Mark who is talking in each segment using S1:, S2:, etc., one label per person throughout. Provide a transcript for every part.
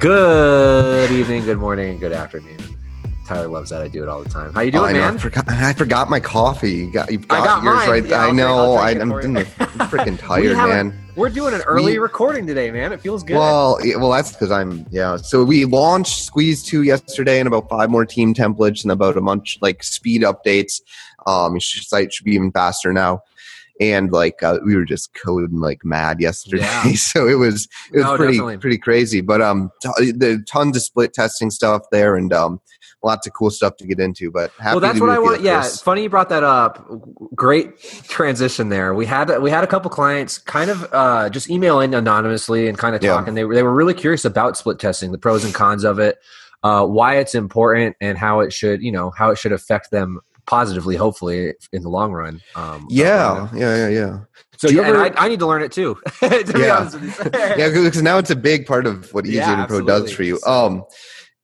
S1: Good evening, good morning, and good afternoon. Tyler loves that. I do it all the time. How you doing,
S2: Oh, I know.
S1: man?
S2: I forgot, I forgot my coffee. You got, you've got,
S1: I got
S2: yours
S1: mine.
S2: right.
S1: Yeah,
S2: I know. I,
S1: I'll drink
S2: I'm,
S1: it for you.
S2: I'm freaking tired,
S1: haven't-
S2: man.
S1: We're doing an early
S2: We-
S1: recording today, man. It feels good.
S2: Well, yeah, well, that's because I'm yeah. So we launched Squeeze Two yesterday, and about five more team templates, and about a bunch like speed updates. Um, your site should be even faster now. And like uh, we were just coding like mad yesterday,
S1: Yeah.
S2: so it was it was
S1: No,
S2: pretty
S1: definitely.
S2: pretty crazy. But um, t- the tons of split testing stuff there, and um, lots of cool stuff to get into. But happy
S1: well, that's what I want. Yeah,
S2: Chris.
S1: funny you brought that up. Great transition there. We had we had a couple clients kind of uh, just email in anonymously and kind of
S2: Yeah.
S1: talking. They were they were really curious about split testing, the pros and cons of it, uh, why it's important, and how it should you know how it should affect them positively, hopefully in the long run. Um,
S2: Yeah, yeah, yeah, yeah.
S1: So
S2: you ever-
S1: I, I need to learn it too. to
S2: Yeah.
S1: honest with you.
S2: yeah, because now it's a big part of what Easy
S1: Yeah,
S2: Pro does for you. Um,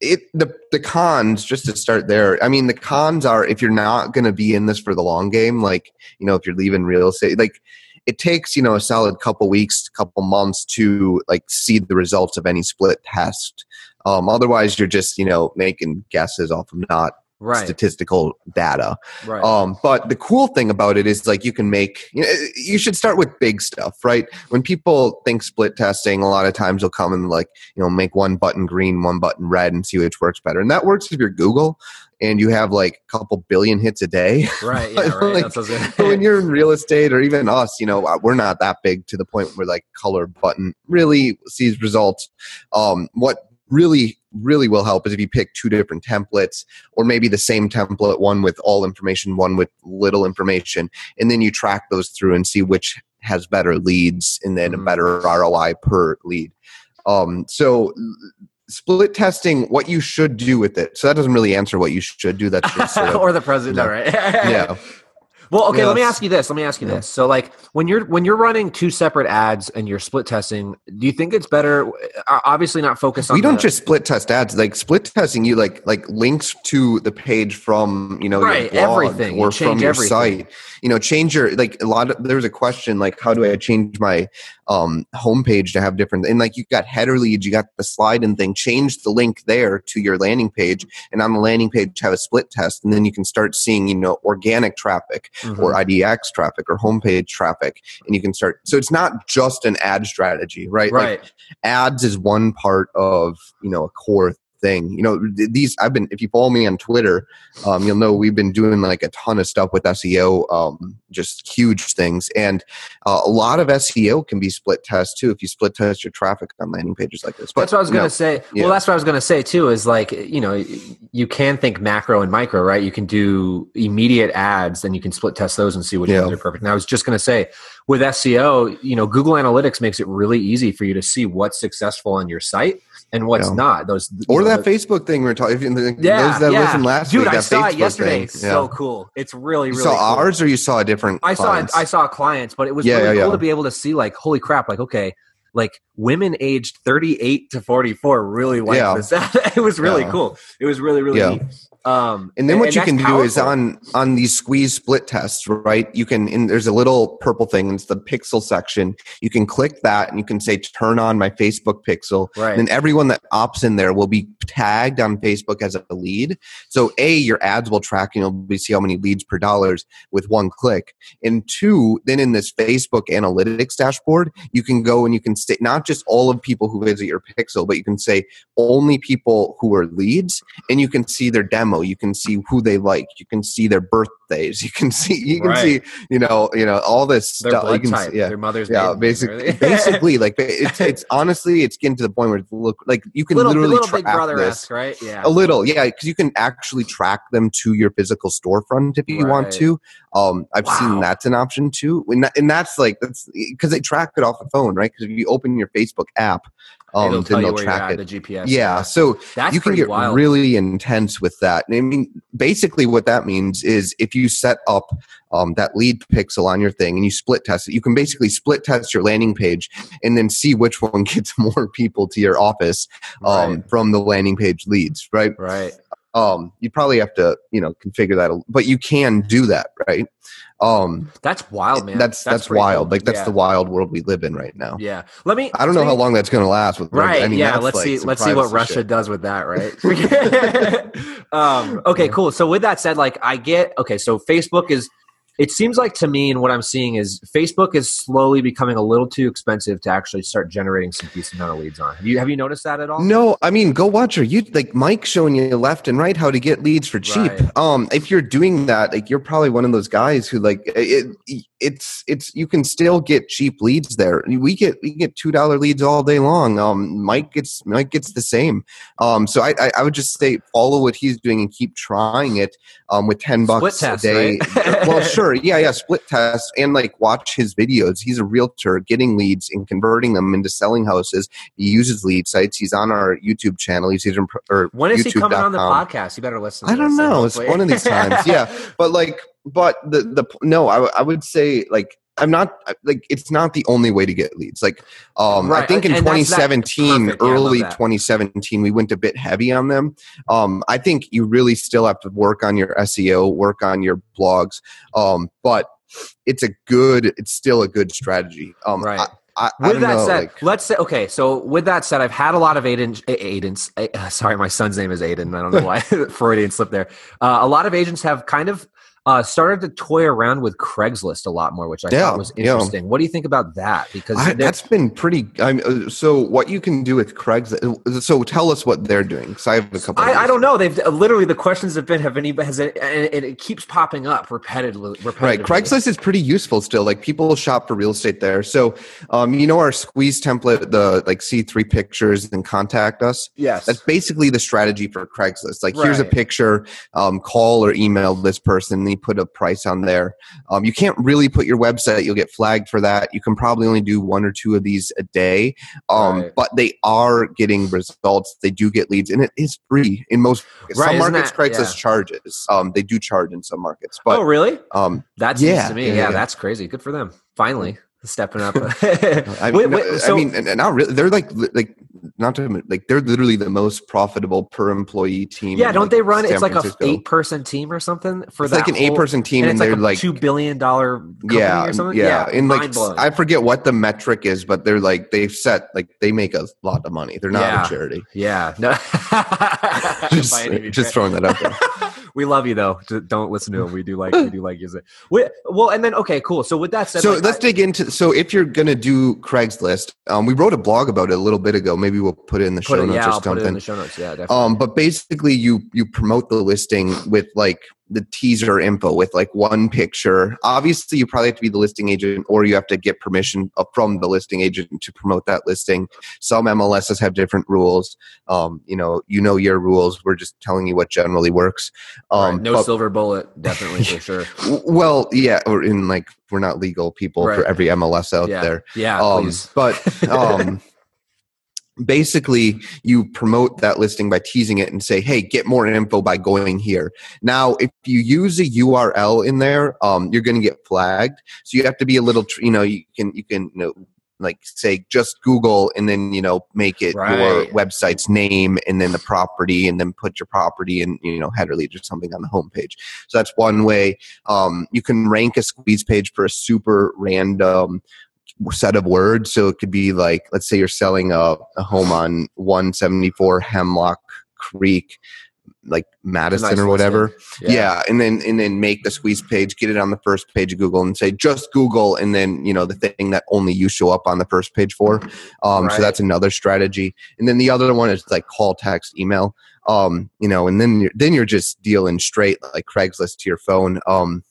S2: it the the cons just to start there. I mean, the cons are if you're not going to be in this for the long game, like you know, if you're leaving real estate, like it takes you know a solid couple weeks, couple months to like see the results of any split test. Um, otherwise, you're just you know making guesses off of not
S1: right,
S2: statistical data.
S1: right.
S2: Um, but the cool thing about it is like you can make you, know, you should start with big stuff, right? When people think split testing, a lot of times they'll come and like you know make one button green, one button red, and see which works better. And that works if you're Google and you have like a couple billion hits a day.
S1: right, yeah, right.
S2: like,
S1: That's what I was
S2: But when you're in real estate or even us, you know, we're not that big to the point where like color button really sees results. Um, what really, really will help is if you pick two different templates or maybe the same template, one with all information, one with little information, and then you track those through and see which has better leads and then a
S1: Mhm.
S2: better ROI per lead. Um, so split testing, what you should do with it. So that doesn't really answer what you should do. That's just sort of,
S1: or the president,
S2: No.
S1: right?
S2: yeah.
S1: Well, okay.
S2: Yeah,
S1: let me ask you this. Let me ask you
S2: Yeah.
S1: this. So, like, when you're when you're running two separate ads and you're split testing, do you think it's better? uh, Obviously, not focus on.
S2: we don't
S1: the-
S2: just split test ads like split testing you like like links to the page from you know
S1: Right,
S2: your blog
S1: everything.
S2: Or
S1: change
S2: from your
S1: everything.
S2: site you know change your like a lot of there was a question like how do i change my um homepage to have different and like you got header leads you got the slide and thing change the link there to your landing page and on the landing page have a split test and then you can start seeing you know organic traffic
S1: Mhm.
S2: or IDX traffic or homepage traffic, and you can start. So it's not just an ad strategy, right? Like,
S1: right.
S2: ads is one part of you know a core thing you know these i've been if you follow me on twitter um, you'll know we've been doing like a ton of stuff with seo um, just huge things and uh, a lot of seo can be split test too if you split test your traffic on landing pages like this but
S1: that's what I was gonna
S2: no,
S1: say.
S2: yeah.
S1: Well, that's what I was gonna say too. Is like you know you can think macro and micro, right? You can do immediate ads, then you can split test those and see which
S2: Yeah.
S1: ones are perfect. And I was just gonna say with SEO, you know, Google Analytics makes it really easy for you to see what's successful on your site and what's
S2: Yeah.
S1: not. Those
S2: or
S1: know,
S2: that
S1: the-
S2: facebook thing we are talking
S1: yeah,
S2: those that
S1: yeah.
S2: listened last
S1: Dude,
S2: week
S1: I
S2: that
S1: saw it
S2: Facebook
S1: yesterday.
S2: thing.
S1: So
S2: Yeah.
S1: cool. It's really,
S2: you
S1: really
S2: saw
S1: cool.
S2: ours or you saw a different
S1: I saw
S2: clients?
S1: I saw clients, but it was really cool to be able to see like, holy crap, like okay, like women aged 38 to 44 really like this. it was really cool. It was really, really neat. Um
S2: And then what you
S1: that's
S2: can do is on on these squeeze split tests, right? You can and there's a little purple thing, it's the pixel section. You can click that and you can say turn on my Facebook pixel.
S1: right.
S2: And everyone that opts in there will be tagged on Facebook as a lead. So A, your ads will track and you'll be see how many leads per dollars with one click. And two, then in this Facebook analytics dashboard, you can go and you can say not just all of people who visit your pixel, but you can say only people who are leads, and you can see their demo. You can see who they like. You can see their birthdays. You can see you can
S1: Right.
S2: see you know you know all this
S1: Their
S2: stuff. You can
S1: type,
S2: see- yeah.
S1: their mother's
S2: Yeah,
S1: name,
S2: basically,
S1: really.
S2: basically, like it's it's honestly, it's getting to the point where it's look like you can
S1: little,
S2: literally
S1: little
S2: track this.
S1: right? Yeah.
S2: A little, yeah, because you can actually track them to your physical storefront if you want to. Um, I've
S1: Wow.
S2: seen that's an option too, and, that, and that's like that's because they track it off the phone, right? Because if you open your Facebook app, um,
S1: It'll
S2: then they'll track
S1: at,
S2: it.
S1: the GPS.
S2: Yeah, so
S1: That's
S2: you can get
S1: wild.
S2: really intense with that. I mean, basically, what that means is if you set up um, that lead pixel on your thing and you split test it, you can basically split test your landing page and then see which one gets more people to your office um,
S1: right.
S2: from the landing page leads, right?
S1: right.
S2: Um, you probably have to, you know, configure that, but you can do that, right? Um,
S1: That's wild, man.
S2: that's that's,
S1: pretty
S2: wild.
S1: cool.
S2: Like that's
S1: yeah.
S2: the wild world we live in right now.
S1: Yeah. Let me.
S2: I don't know how long that's going to last. With
S1: Right.
S2: I mean,
S1: yeah. Let's
S2: like
S1: see. Let's see what Russia
S2: shit.
S1: does with that. Right. um, okay. Cool. So with that said, like I get. Okay. So Facebook is. It seems like to me, and what I'm seeing is Facebook is slowly becoming a little too expensive to actually start generating some decent amount of leads on. Have you have you noticed that at all?
S2: No, I mean, go watch her. You like Mike showing you left and right how to get leads for cheap.
S1: Right.
S2: Um, if you're doing that, like you're probably one of those guys who like it. It's it's you can still get cheap leads there. We get we get two dollar leads all day long. Um, Mike gets Mike gets the same. Um, so I, I I would just say follow what he's doing and keep trying it. Um, with ten
S1: Split
S2: bucks
S1: test,
S2: a day.
S1: right?
S2: well, sure, yeah, yeah, split test and like watch his videos. He's a realtor getting leads and converting them into selling houses. He uses lead sites. He's on our YouTube channel. He's either or
S1: When is he coming on the podcast? You better listen. To
S2: I don't
S1: this,
S2: know. Uh,
S1: it's
S2: one of these times. Yeah. But like, but the the no, I, w- I would say like I'm not like it's not the only way to get leads. Like, um, I think in
S1: and
S2: 2017,
S1: perfect. Yeah,
S2: early
S1: that.
S2: 2017, we went a bit heavy on them. Um, I think you really still have to work on your SEO, work on your blogs. Um, but it's a good, it's still a good strategy. Um,
S1: Right.
S2: I, I, I
S1: With that
S2: know,
S1: said,
S2: like-
S1: let's say okay. So with that said, I've had a lot of Aiden's. uh, Sorry, my son's name is Aiden. I don't know why Freudian slip there. Uh, a lot of agents have kind of uh, started to toy around with Craigslist a lot more, which I
S2: Yeah,
S1: thought was
S2: yeah.
S1: interesting. What do you think about that? Because
S2: I, that's been pretty. I'm, uh, so what you can do with Craigslist. So tell us what they're doing. Because I have a couple.
S1: I, I don't know. They've uh, literally the questions have been have any has it, and it, keeps popping up repetitively. repetitively.
S2: Right, Craigslist is pretty useful still. Like people shop for real estate there. So, um, you know our squeeze template, the like see three pictures and contact us.
S1: Yes.
S2: That's basically the strategy for Craigslist. Like here's a picture, um, call or email this person. You put a price on there. Um, you can't really put your website. You'll get flagged for that. You can probably only do one or two of these a day. Um,
S1: Right.
S2: but they are getting results. They do get leads, and it is free in most.
S1: Right,
S2: some markets,
S1: that-
S2: Craigslist
S1: yeah.
S2: charges. Um, they do charge in some markets, but
S1: oh, really?
S2: um,
S1: That
S2: yeah,
S1: to me.
S2: yeah,
S1: Yeah,
S2: yeah.
S1: that's crazy. Good for them. Finally stepping up.
S2: I mean,
S1: wait,
S2: no,
S1: so-
S2: I mean, and, and not really. They're like, like, not to like, they're literally the most profitable per employee team.
S1: yeah, don't
S2: like,
S1: they run?
S2: San
S1: It's like a eight person team or something for that?
S2: It's like an
S1: whole-
S2: eight person team,
S1: and
S2: and,
S1: it's like
S2: they're
S1: a
S2: like,
S1: two billion dollar company
S2: yeah,
S1: or something.
S2: yeah, and like. I forget what the metric is, but they're like, they've set like they make a lot of money. They're not
S1: Yeah.
S2: a charity.
S1: yeah, no,
S2: Just,
S1: By any means,
S2: just throwing that out there.
S1: we love you though. Just don't listen to him. We do like we do like using. We, well, and then okay, cool. So with that said,
S2: so
S1: like,
S2: let's
S1: I-
S2: dig into. So if you're gonna do Craigslist, um, we wrote a blog about it a little bit ago. Maybe we'll put it in the show
S1: it,
S2: notes
S1: yeah,
S2: or
S1: I'll put it in
S2: something.
S1: the show notes. Yeah, definitely.
S2: Um, but basically, you you promote the listing with like the teaser info with like one picture. Obviously, you probably have to be the listing agent, or you have to get permission uh, from the listing agent to promote that listing. Some MLSs have different rules. Um, you know, you know your rules. We're just telling you what generally works. Um,
S1: Right, no
S2: but-
S1: silver bullet, definitely for sure.
S2: well, yeah, or in like we're not legal people
S1: Right.
S2: for every MLS out
S1: Yeah.
S2: there.
S1: Yeah,
S2: Um,
S1: please.
S2: but um, basically, you promote that listing by teasing it and say, "Hey, get more info by going here." Now, if you use a URL in there, um, you're going to get flagged. So you have to be a little, tr- you know, you can you can you know, like say just Google and then you know make it your website's name and then the property and then put your property and you know header leads or something on the homepage. So that's one way. Um, you can rank a squeeze page for a super random set of words. So it could be like, let's say you're selling a, a home on 174 Hemlock Creek, like Madison
S1: Nice
S2: or whatever.
S1: listing.
S2: Yeah. and then and then make the squeeze page, get it on the first page of Google, and say just Google, and then you know the thing that only you show up on the first page for. Um,
S1: Right.
S2: So that's another strategy. And then the other one is like call, text, email. Um, you know, and then you're, then you're just dealing straight like Craigslist to your phone. Um,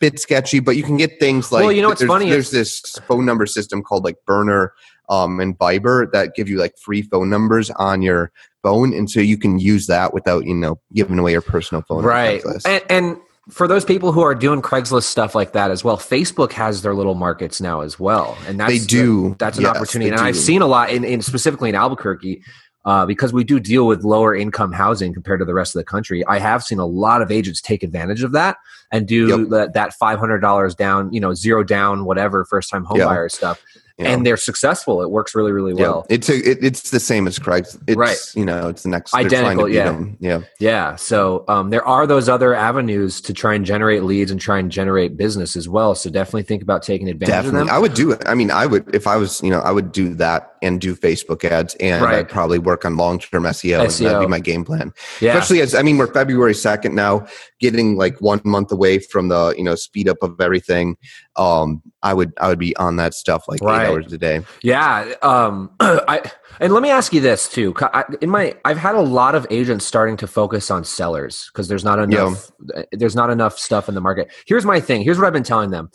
S2: bit sketchy, but you can get things like
S1: Well, you know what's
S2: there's,
S1: funny
S2: There's this phone number system called like Burner um, and Viber that give you like free phone numbers on your phone, and so you can use that without you know giving away your personal phone.
S1: right and, and for those people who are doing craigslist stuff like that as well facebook has their little markets now as well and that's
S2: They do.
S1: that's an
S2: Yes,
S1: opportunity and i've seen a lot in, in specifically in albuquerque uh, because we do deal with lower income housing compared to the rest of the country i have seen a lot of agents take advantage of that and do
S2: Yep.
S1: that, that $500 down you know zero down whatever first time home
S2: Yeah.
S1: buyer stuff and they're successful it works really really
S2: Yeah.
S1: well
S2: it's a, it, it's the same as Craigslist. It's,
S1: Right.
S2: You know, it's the next
S1: Identical, yeah.
S2: them. Yeah.
S1: Yeah. So um, there are those other avenues to try and generate leads and try and generate business as well. So definitely think about taking advantage
S2: Definitely.
S1: of them.
S2: I would do it. I mean, I would if I was, you know, I would do that and do Facebook ads and
S1: Right.
S2: I'd probably work on long term SEO, and that'd be my game plan.
S1: yeah.
S2: Especially as I mean, we're February second now, getting like one month away from the, you know, speed up of everything. Um, I would I would be on that stuff like
S1: Right.
S2: eight hours a day.
S1: Yeah. Um, I and let me ask you this too. I, in my, I've had a lot of agents starting to focus on sellers because there's not enough. There's not enough stuff in the market. Here's my thing. Here's what I've been telling them.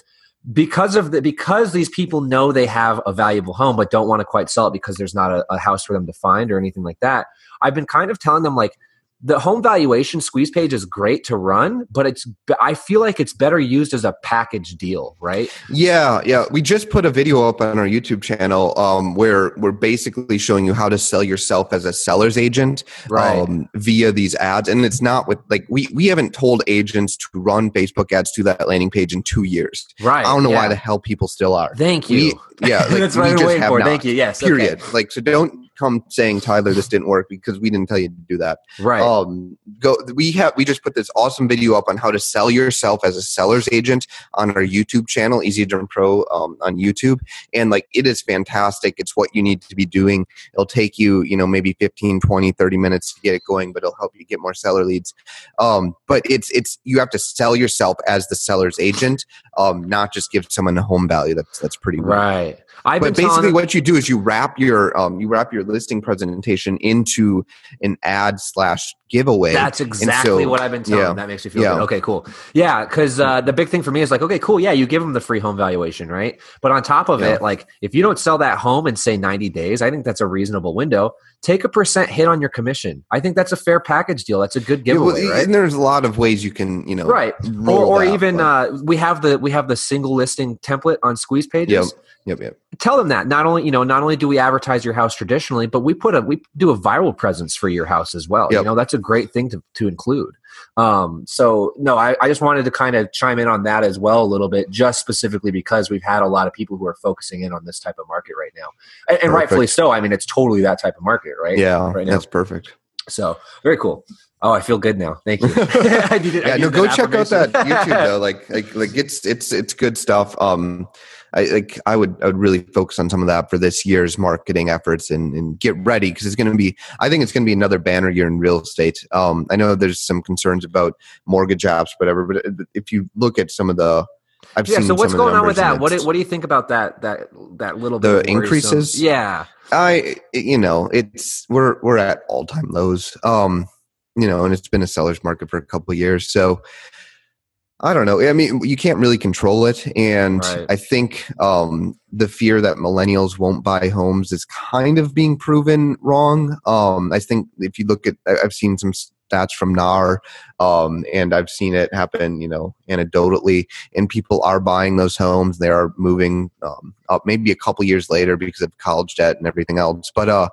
S1: Because of the because these people know they have a valuable home but don't want to quite sell it because there's not a, a house for them to find or anything like that. I've been kind of telling them like the home valuation squeeze page is great to run, but it's I feel like it's better used as a package deal, right?
S2: Yeah, yeah. We just put a video up on our YouTube channel um, where we're basically showing you how to sell yourself as a seller's agent
S1: Right.
S2: um, via these ads. And it's not with like we we haven't told agents to run Facebook ads to that landing page in two years.
S1: right.
S2: I don't know
S1: yeah.
S2: why the hell people still are.
S1: Thank
S2: We-
S1: you.
S2: yeah, like,
S1: that's
S2: we
S1: what I've been waiting for.
S2: not.
S1: Thank you. Yes. okay.
S2: Period. Like so, don't come saying Tyler this didn't work because we didn't tell you to do that.
S1: Right.
S2: Um, go. We have we just put this awesome video up on how to sell yourself as a seller's agent on our YouTube channel, Easy Agent Pro um, on YouTube, and like it is fantastic. It's what you need to be doing. It'll take you, you know, maybe 15, 20, 30 minutes to get it going, but it'll help you get more seller leads. Um, but it's it's you have to sell yourself as the seller's agent, um, not just give someone a home value. That's that's pretty rare.
S1: Right. I've
S2: But basically,
S1: telling,
S2: what you do is you wrap your um, you wrap your listing presentation into an ad slash giveaway.
S1: that's exactly
S2: so-
S1: what I've been telling.
S2: yeah.
S1: That makes me feel
S2: yeah.
S1: good. Okay, cool. Yeah, because uh, the big thing for me is like, okay, cool. Yeah, you give them the free home valuation, right? But on top of
S2: Yeah.
S1: it, like if you don't sell that home in say 90 days, I think that's a reasonable window. Take a percent hit on your commission. I think that's a fair package deal. That's a good
S2: Yeah, well,
S1: giveaway, right?
S2: And there's a lot of ways you can you know
S1: Right. Or, or even uh, we have the we have the single listing template on squeeze pages.
S2: yep yep yep.
S1: tell them that not only you know not only do we advertise your house traditionally but we put a we do a viral presence for your house as well you know that's a great thing to, to include um so no I, I just wanted to kind of chime in on that as well a little bit just specifically because we've had a lot of people who are focusing in on this type of market right now and, and rightfully so i mean it's totally that type of market right
S2: yeah
S1: right now.
S2: that's perfect.
S1: so very cool oh i feel good now thank you I needed- I
S2: yeah, no, go check out that. YouTube though. Like, like, like it's it's it's good stuff. Um, I like I would I would really focus on some of that for this year's marketing efforts and and get ready because it's going to be I think it's going to be another banner year in real estate. Um, I know there's some concerns about mortgage apps, whatever, but if you look at some of the I've
S1: yeah so what's going on with that what do, what do you think about that that that little
S2: The
S1: worrisome-
S2: increases?
S1: yeah
S2: I you know it's we're we're at all time lows. Um, you know, and it's been a seller's market for a couple of years. So I don't know. I mean, you can't really control it, and
S1: Right.
S2: I think um, the fear that millennials won't buy homes is kind of being proven wrong. Um, I think if you look at, I've seen some stats from NAR, um, and I've seen it happen, you know, anecdotally, and people are buying those homes. They are moving um, up, maybe a couple years later because of college debt and everything else. But uh,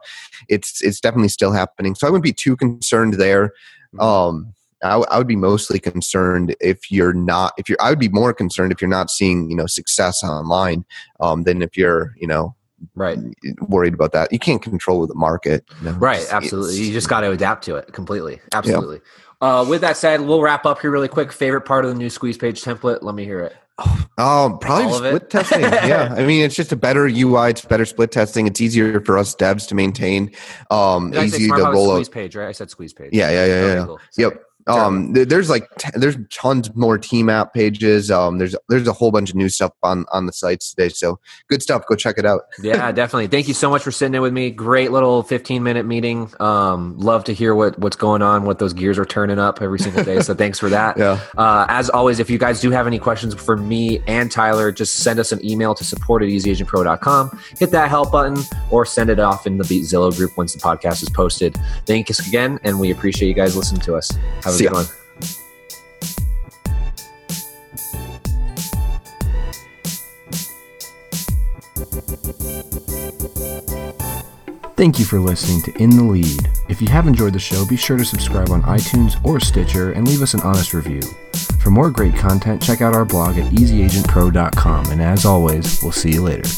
S2: it's it's definitely still happening. So I wouldn't be too concerned there.
S1: Mhm.
S2: Um, I, w- I would be mostly concerned if you're not if you're I would be more concerned if you're not seeing you know success online um, than if you're you know
S1: right
S2: worried about that. You can't control the market. you know?
S1: Right,
S2: It's-
S1: absolutely.
S2: it's-
S1: You just got to adapt to it completely. Absolutely. Uh, with that said, we'll wrap up here really quick. Favorite part of the new squeeze page template? Let me hear it.
S2: Um, probably
S1: All
S2: just
S1: of it?
S2: split testing. yeah, I mean, it's just a better UI. It's better split testing. It's easier for us devs to maintain. Um,
S1: Did I say
S2: easy to roll
S1: squeeze
S2: out.
S1: page, right? I said squeeze page.
S2: Yeah, yeah, yeah, yeah.
S1: cool.
S2: Yep. Um, th- there's like t- there's tons more team app pages. Um, there's there's a whole bunch of new stuff on on the sites today. So good stuff. Go check it out.
S1: yeah, definitely. Thank you so much for sitting in with me. Great little 15 minute meeting. Um, love to hear what what's going on, what those gears are turning up every single day. So thanks for that.
S2: Yeah.
S1: Uh, as always, if you guys do have any questions for me and Tyler, just send us an email to support at easyagentpro.com. Hit that help button or send it off in the Beat Zillow group once the podcast is posted. Thanks again, and we appreciate you guys listening to us. Have a
S2: See
S1: good
S2: ya.
S1: one.
S3: Thank you for listening to In the Lead. If you have enjoyed the show, be sure to subscribe on iTunes or Stitcher and leave us an honest review. For more great content, check out our blog at easyagentpro.com. And as always, we'll see you later.